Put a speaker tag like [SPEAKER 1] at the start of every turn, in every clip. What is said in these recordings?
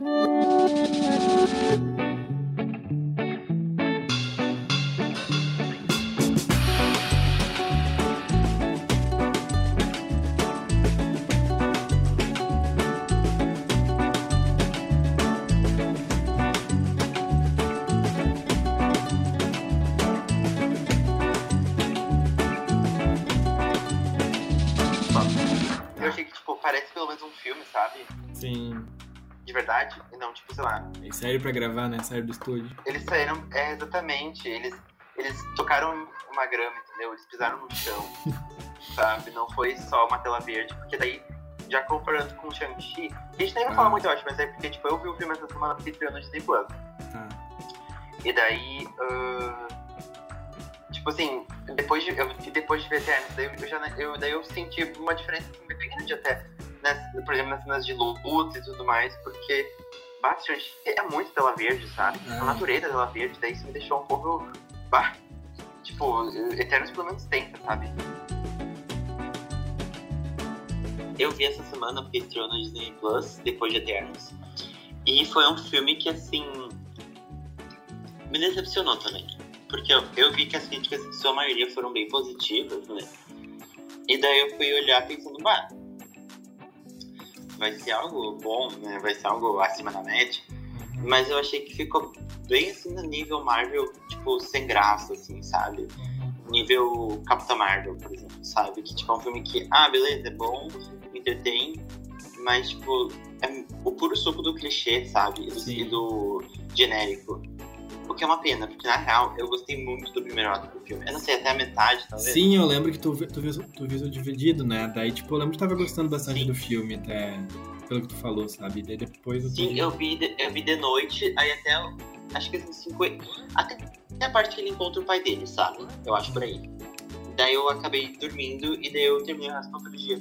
[SPEAKER 1] Eu achei que, tipo, parece pelo menos um filme, sabe?
[SPEAKER 2] Sim.
[SPEAKER 1] De verdade. E não, tipo, sei lá.
[SPEAKER 2] Eles saíram pra gravar, né? Saíram do estúdio.
[SPEAKER 1] Eles saíram, é, exatamente. Eles, eles tocaram uma grama, entendeu? Eles pisaram no chão, sabe? Não foi só uma tela verde, porque daí, já comparando com o Shang-Chi, a gente nem vai falar
[SPEAKER 2] Ah.
[SPEAKER 1] muito, eu acho, mas é porque, tipo, eu vi o filme essa semana porque estreou no Disney Plus.
[SPEAKER 2] Tá.
[SPEAKER 1] E daí, ah, tipo assim, depois de, eu, depois de ver Eternos, daí eu, já, eu, daí eu senti uma diferença assim, bem grande até, né, por exemplo, nas cenas de luta e tudo mais, porque bastante, é muito tela verde, sabe?
[SPEAKER 2] Ah.
[SPEAKER 1] A natureza é tela verde, daí isso me deixou um pouco, bah, tipo, Eternos pelo menos tenta, sabe? Eu vi essa semana porque estreou no Disney Plus, depois de Eternos, e foi um filme que, assim, me decepcionou também. Porque eu, eu vi que as críticas, em sua maioria, foram bem positivas, né? E daí eu fui olhar pensando, bah, vai ser algo bom, né? Vai ser algo acima da média. Mas eu achei que ficou bem assim no nível Marvel, tipo, sem graça, assim, sabe? Nível Capitã Marvel, por exemplo, sabe? Que tipo, é um filme que, ah, beleza, é bom, me entretém, mas tipo, é o puro suco do clichê, sabe? E do, e do genérico. Que é uma pena, porque na real eu gostei muito do primeiro ato do filme. Eu não sei, até a metade, talvez.
[SPEAKER 2] Sim, eu lembro que tu, tu, viu, tu viu o dividido, né? Daí, tipo, eu lembro que tava gostando bastante
[SPEAKER 1] Sim.
[SPEAKER 2] do filme, até pelo que tu falou, sabe? Daí depois eu
[SPEAKER 1] Sim, eu vi, de, eu vi de noite, aí até. Acho que assim, 50. Até, até a parte que ele encontra o pai dele, sabe? Eu acho por aí. Daí eu acabei dormindo e daí eu terminei o resto do dia.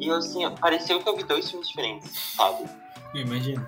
[SPEAKER 1] E eu, assim, pareceu que eu vi dois filmes diferentes, sabe?
[SPEAKER 2] Eu imagino.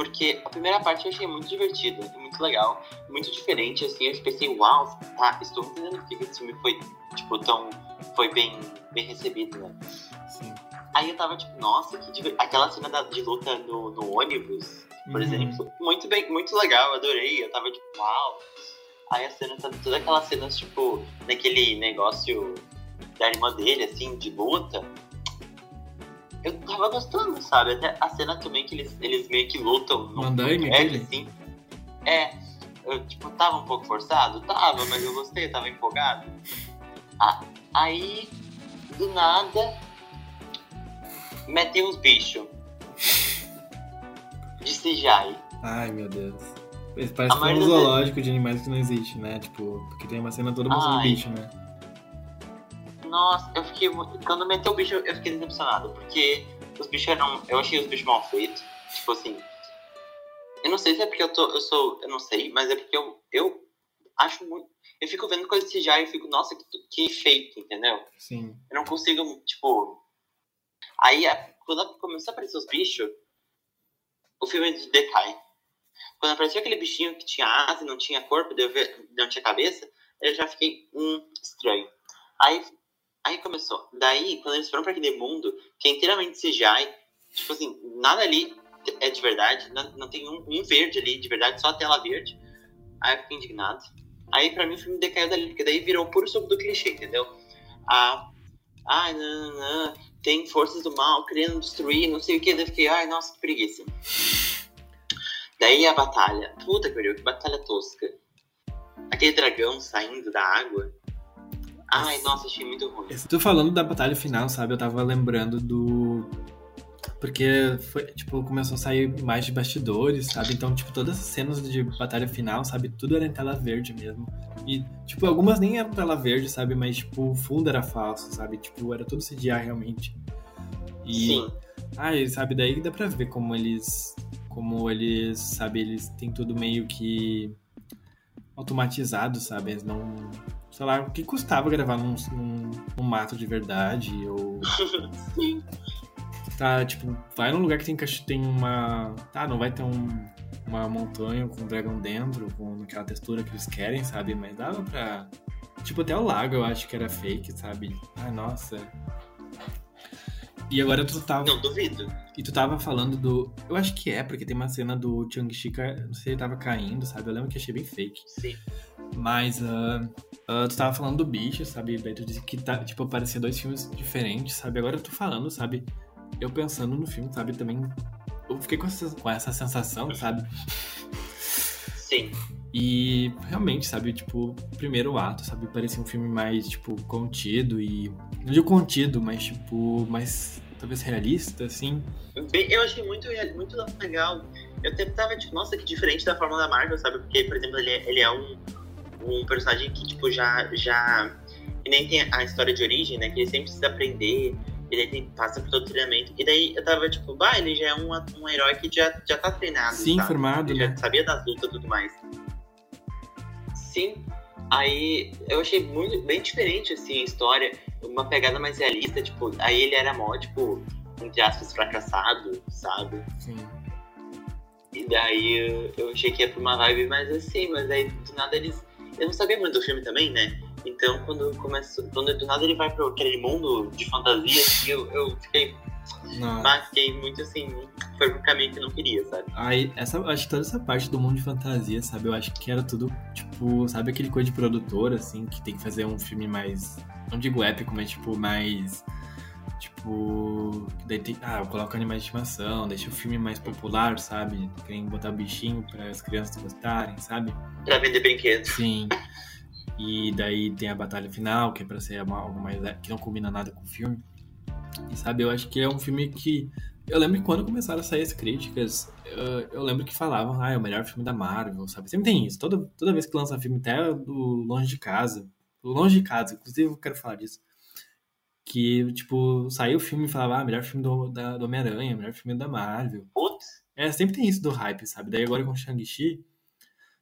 [SPEAKER 1] Porque a primeira parte eu achei muito divertida, muito legal, muito diferente, assim, eu pensei, uau, tá, estou entendendo por que que esse filme foi, tipo, tão, foi bem, bem recebido, né?
[SPEAKER 2] Sim.
[SPEAKER 1] Aí eu tava tipo, nossa, que diver... aquela cena da- de luta no, no ônibus, por
[SPEAKER 2] Uhum.
[SPEAKER 1] exemplo, muito bem, muito legal, adorei, eu tava tipo, uau. Aí a cena, todas aquelas cenas, tipo, naquele negócio da irmã dele, assim, de luta, eu tava gostando, sabe? Até a cena também que eles, eles meio que lutam no
[SPEAKER 2] Andaime,
[SPEAKER 1] assim. É, eu, tipo, tava um pouco forçado? Tava, mas eu gostei, eu tava empolgado. Ah, aí, do nada, metem uns bichos. De CGI.
[SPEAKER 2] Ai, meu Deus. Parece que é um zoológico de animais que não existe, né? Tipo, porque tem uma cena toda mostrando
[SPEAKER 1] Ai.
[SPEAKER 2] bicho, né?
[SPEAKER 1] Nossa, eu fiquei. Quando meteu o bicho, eu fiquei decepcionado, porque os bichos eram. Eu achei os bichos mal feitos. Tipo assim. Eu não sei se é porque eu tô. Eu sou. Eu não sei, mas é porque eu. Eu acho muito. Eu fico vendo coisa de CGI e fico, nossa, que, que feito, entendeu?
[SPEAKER 2] Sim.
[SPEAKER 1] Eu não consigo, tipo. Aí, a- quando começou a aparecer os bichos, o filme decai. Quando apareceu aquele bichinho que tinha asa e não tinha corpo, não tinha cabeça, eu já fiquei, hum, estranho. Aí, aí começou. Daí, quando eles foram pra aquele mundo, que é inteiramente CGI, tipo assim, nada ali é de verdade, não, não tem um, um verde ali de verdade, só a tela verde. Aí eu fiquei indignado. Aí pra mim o filme decaiu dali, porque daí virou puro suco do clichê, entendeu? Ah, ai, não, não, não, tem forças do mal querendo destruir, não sei o que. Daí eu fiquei, ai, nossa, que preguiça. Daí a batalha. Puta que pariu, que batalha tosca. Aquele dragão saindo da água. Ai, nossa, achei muito ruim.
[SPEAKER 2] Tu falando da batalha final, sabe? Eu tava lembrando do. Porque foi, tipo, começou a sair mais de bastidores, sabe? Então, tipo, todas as cenas de batalha final, sabe? Tudo era em tela verde mesmo. E, tipo, algumas nem eram tela verde, sabe? Mas, tipo, o fundo era falso, sabe? Tipo, era tudo CGI realmente. E,
[SPEAKER 1] Sim,
[SPEAKER 2] Ai, sabe, daí dá pra ver como eles. Como eles, sabe, eles têm tudo meio que automatizado, sabe? Eles não. Sei lá, o que custava gravar num, num, num mato de verdade? Ou.
[SPEAKER 1] sim.
[SPEAKER 2] Tá, tipo, vai num lugar que tem, tem uma. Tá, não vai ter um, uma montanha com um dragão dentro, com aquela textura que eles querem, sabe? Mas dava pra. Tipo, até o lago eu acho que era fake, sabe? Ai, nossa. E agora tu tava.
[SPEAKER 1] Não duvido.
[SPEAKER 2] E tu tava falando do. Eu acho que é, porque tem uma cena do Chang-Chi, não sei se ele tava caindo, sabe? Eu lembro que achei bem fake.
[SPEAKER 1] Sim.
[SPEAKER 2] Mas uh, uh, tu tava falando do bicho, sabe? Daí tu disse que tá, tipo, parecia dois filmes diferentes, sabe? Agora eu tô falando, sabe? Eu pensando no filme, sabe? Também. Eu fiquei com essa, com essa sensação, sabe?
[SPEAKER 1] Sim.
[SPEAKER 2] E realmente, sabe, tipo, primeiro ato, sabe, parecia um filme mais, tipo, contido e. Não digo contido, mas, tipo, mais talvez realista, assim.
[SPEAKER 1] Eu achei muito, muito legal. Eu até tava, tipo, nossa, que diferente da forma da Marvel, sabe? Porque, por exemplo, ele é, ele é um, um personagem que, tipo, já. já e nem tem a história de origem, né? Que ele sempre precisa aprender, ele tem, passa por todo o treinamento. E daí eu tava, tipo, bah, ele já é um, um herói que já, já tá treinado.
[SPEAKER 2] Sim,
[SPEAKER 1] sabe?
[SPEAKER 2] formado,
[SPEAKER 1] ele
[SPEAKER 2] né?
[SPEAKER 1] já sabia das lutas e tudo mais. Sim. Aí eu achei muito bem diferente assim a história, uma pegada mais realista, tipo, aí ele era mó, tipo, entre aspas, fracassado, sabe?
[SPEAKER 2] Sim.
[SPEAKER 1] E daí eu, eu achei que ia pra uma vibe mais assim, mas aí do nada eles. Eu não sabia muito do filme também, né? Então quando começou. Quando do nada ele vai pra aquele mundo de fantasia, assim, eu, eu fiquei.
[SPEAKER 2] Não.
[SPEAKER 1] Mas fiquei muito assim. Foi pro caminho que eu não queria, sabe?
[SPEAKER 2] Aí, essa, acho que toda essa parte do mundo de fantasia, sabe? Eu acho que era tudo, tipo, sabe aquele coisa de produtor, assim, que tem que fazer um filme mais. Não digo épico, mas tipo, mais. Tipo. Daí tem, ah, eu coloco animais de estimação, deixa o filme mais popular, sabe? Querem botar bichinho para as crianças gostarem, sabe?
[SPEAKER 1] Pra vender brinquedos.
[SPEAKER 2] Sim. E daí tem a batalha final, que é pra ser algo mais. que não combina nada com o filme. E sabe, eu acho que é um filme que. Eu lembro que quando começaram a sair as críticas, eu, eu lembro que falavam, ah, é o melhor filme da Marvel, sabe? Sempre tem isso. Toda, toda vez que lança filme, até do Longe de Casa. do Longe de Casa, inclusive eu quero falar disso. Que, tipo, saiu o filme e falava, ah, melhor filme do, da, do Homem-Aranha, melhor filme da Marvel.
[SPEAKER 1] Putz,
[SPEAKER 2] É, sempre tem isso do hype, sabe? Daí agora com Shang-Chi,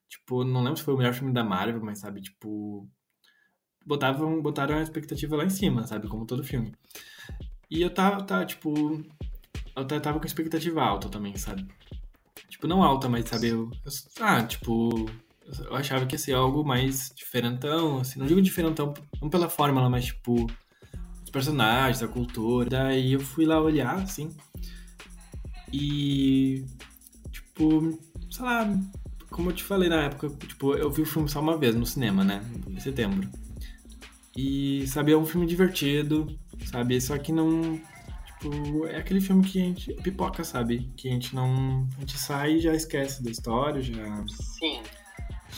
[SPEAKER 2] tipo, não lembro se foi o melhor filme da Marvel, mas sabe, tipo. Botavam, botaram a expectativa lá em cima, sabe? Como todo filme. E eu tava, tava tipo. Eu ta- tava com expectativa alta também, sabe? Tipo, não alta, mas sabe? Eu, eu- ah, tipo. Eu achava que ia ser algo mais diferentão, assim. Não digo diferentão, não pela fórmula, mas tipo. Os personagens, a cultura. Daí eu fui lá olhar, assim. E. Tipo, sei lá, como eu te falei na época, tipo, eu vi o filme só uma vez no cinema, né? Em setembro. E, sabe, é um filme divertido, sabe? Só que não. Tipo, é aquele filme que a gente. pipoca, sabe? Que a gente não. A gente sai e já esquece da história, já,
[SPEAKER 1] sim.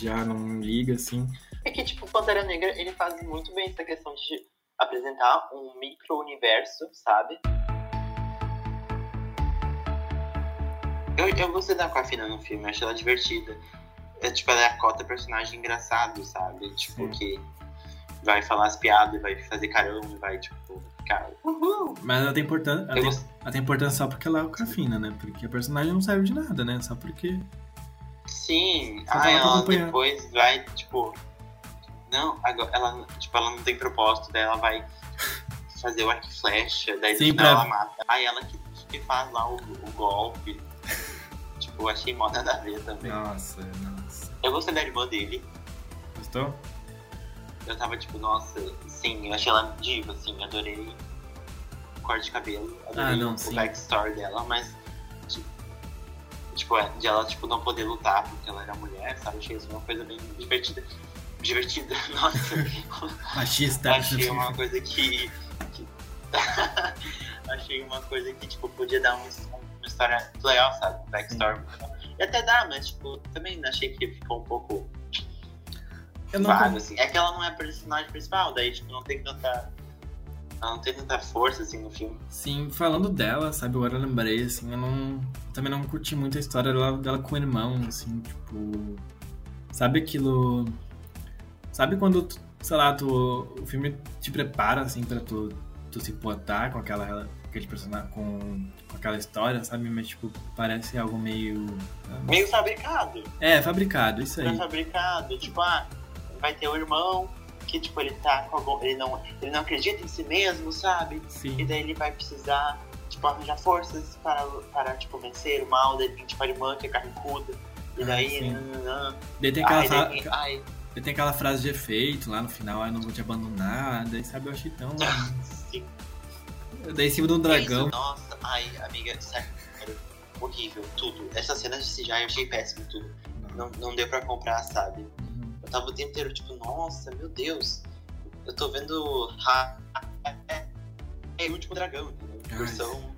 [SPEAKER 2] já não liga, assim.
[SPEAKER 1] É que, tipo, Pantera Negra, ele faz muito bem essa questão de apresentar um micro-universo, sabe? Eu, eu gostei da Aquafina no filme, eu achei ela divertida. É, tipo, ela é a cota personagem engraçado, sabe? Tipo,
[SPEAKER 2] Sim.
[SPEAKER 1] que vai falar as piadas, vai fazer carão, vai, tipo, ficar... Uhul!
[SPEAKER 2] Mas ela tem importância. Ela, tem, ela tem importância só porque ela é o Cafina, né? Porque a personagem não serve de nada, né? Só porque.
[SPEAKER 1] Sim,
[SPEAKER 2] Só
[SPEAKER 1] ah, ela depois vai, tipo. Não, agora ela, tipo, ela não tem propósito, daí ela vai fazer o arco e flecha, daí no
[SPEAKER 2] Sim,
[SPEAKER 1] final
[SPEAKER 2] pra-
[SPEAKER 1] ela mata. Aí ela que, que faz lá o, o golpe. tipo, eu achei mó nada a ver também.
[SPEAKER 2] Nossa, nossa.
[SPEAKER 1] Eu gostei da irmã dele.
[SPEAKER 2] Gostou?
[SPEAKER 1] Eu tava tipo, nossa, sim, eu achei ela diva, assim, adorei o corte de cabelo, adorei
[SPEAKER 2] Ah, não,
[SPEAKER 1] o
[SPEAKER 2] sim.
[SPEAKER 1] backstory dela, mas tipo, tipo, é, de ela tipo, não poder lutar porque ela era mulher, sabe? Achei isso uma coisa bem divertida. Divertida, nossa.
[SPEAKER 2] Machista.
[SPEAKER 1] achei uma coisa que. que- achei uma coisa que, tipo, podia dar uma, uma história legal, sabe? Backstory. E até dá, mas, tipo, também achei que ficou um pouco
[SPEAKER 2] Eu não,
[SPEAKER 1] vago, assim. É que ela não é a personagem principal, daí, tipo, não tem tanta. Ela não tem tanta força, assim, no filme.
[SPEAKER 2] Sim, falando dela, sabe, agora eu lembrei, assim, eu não. eu também não curti muito a história dela, dela com o irmão, assim, tipo. Sabe aquilo. Sabe quando, sei lá, tu, o filme te prepara, assim, pra tu, tu se importar com aquela. Aquele personagem, com, com aquela história, sabe? Mas, tipo, parece algo meio.
[SPEAKER 1] Meio fabricado.
[SPEAKER 2] É, fabricado, isso
[SPEAKER 1] Meio
[SPEAKER 2] aí.
[SPEAKER 1] fabricado. Tipo, ah, vai ter o irmão que, tipo, ele tá com algum. Ele não, ele não acredita em si mesmo, sabe? E
[SPEAKER 2] Sim.
[SPEAKER 1] daí ele vai precisar, tipo, arranjar forças para, para tipo, vencer o mal. Daí tem, tipo, a irmã que é carrancuda. E
[SPEAKER 2] Ah,
[SPEAKER 1] daí.
[SPEAKER 2] sim.
[SPEAKER 1] nananã.
[SPEAKER 2] Daí tem aquela,
[SPEAKER 1] Ai, daí, ai,
[SPEAKER 2] daí tem aquela frase de efeito lá no final, ah, eu não vou te abandonar, daí sabe, eu achei tão.
[SPEAKER 1] sim.
[SPEAKER 2] Daí em cima de um dragão.
[SPEAKER 1] Isso, nossa, ai, amiga, sério, horrível, tudo. Essa cena de CGI eu achei péssimo, tudo. Não, não deu pra comprar, sabe?
[SPEAKER 2] Uhum.
[SPEAKER 1] Eu tava o tempo inteiro, tipo, nossa, meu Deus. Eu tô vendo. Ha, é, é o último dragão, entendeu?
[SPEAKER 2] Ai,
[SPEAKER 1] Versão.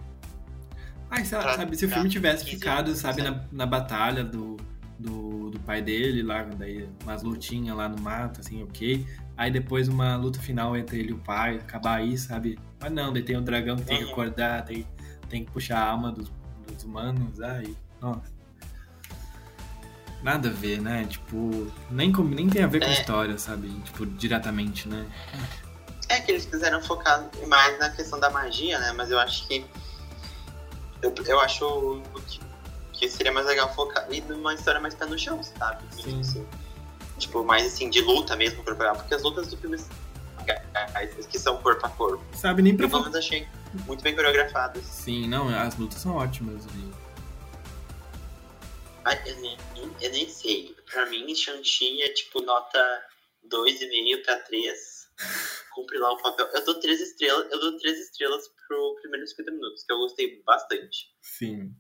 [SPEAKER 2] Ai, sei lá, sabe, se o filme tivesse
[SPEAKER 1] 15
[SPEAKER 2] ficado, sabe? na, na batalha do, do, do pai dele, lá, daí umas lutinhas lá no mato, assim, ok. Aí depois uma luta final entre ele e o pai, acabar aí, sabe? Mas não, daí tem o dragão que tem que acordar, tem, tem que puxar a alma dos, dos humanos, ai, nossa. Nada a ver, né? Tipo, nem, com- nem tem a ver com a
[SPEAKER 1] É.
[SPEAKER 2] história, sabe? Tipo, diretamente, né?
[SPEAKER 1] É que eles quiseram focar mais na questão da magia, né? Mas eu acho que. Eu, eu acho que, que seria mais legal focar e numa história mais pé no chão, sabe?
[SPEAKER 2] Sim.
[SPEAKER 1] Assim, tipo, mais assim, de luta mesmo. Porque as lutas do filme que são corpo a corpo.
[SPEAKER 2] Sabe, nem pra
[SPEAKER 1] Eu pelo menos achei muito bem coreografadas.
[SPEAKER 2] Sim, não, as lutas são ótimas. E...
[SPEAKER 1] Ai, eu, nem, eu nem sei. Pra mim, Shang-Chi é tipo nota 2,5 pra 3. Cumpre lá o papel. Eu dou 3 estrelas. Eu dou 3 estrelas pro primeiro 50 minutos, que eu gostei bastante,
[SPEAKER 2] Sim.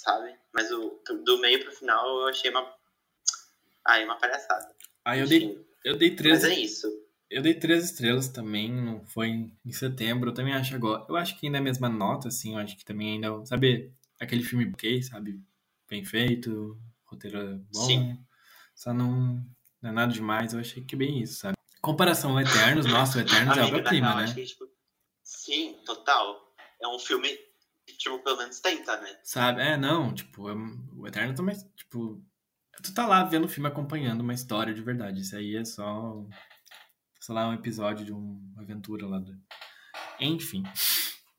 [SPEAKER 1] Sabe? Mas o, do meio pro final eu achei uma. Ai, uma palhaçada.
[SPEAKER 2] Aí eu dei,
[SPEAKER 1] Enfim,
[SPEAKER 2] eu dei três.
[SPEAKER 1] Mas é isso.
[SPEAKER 2] Eu dei três estrelas também, não foi em- em setembro, eu também acho agora. Eu acho que ainda é a mesma nota, assim, eu acho que também ainda. Sabe, aquele filme ok, sabe? Bem feito, roteiro é bom.
[SPEAKER 1] Sim.
[SPEAKER 2] Só não, não é nada demais, eu achei que é bem isso, sabe? Comparação ao Eternos, nossa, o Eternos é obra-prima, né?
[SPEAKER 1] tipo, sim, total. É um filme tipo, pelo menos tenta, né?
[SPEAKER 2] Sabe? É, não, tipo, é- o Eterno também, tipo. Tu tá lá vendo o filme acompanhando uma história de verdade. Isso aí é só. Sei lá, um episódio de uma aventura lá do. Enfim.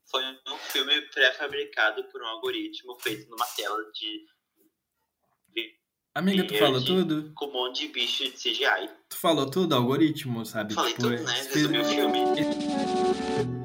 [SPEAKER 1] Foi um filme pré-fabricado por um algoritmo feito numa tela de.
[SPEAKER 2] Amiga, tu falou
[SPEAKER 1] de-
[SPEAKER 2] tudo?
[SPEAKER 1] com um monte de bicho de CGI.
[SPEAKER 2] Tu falou tudo, algoritmo, sabe?
[SPEAKER 1] Falei
[SPEAKER 2] Tipo,
[SPEAKER 1] tudo, né?
[SPEAKER 2] eles
[SPEAKER 1] Resumi o filme.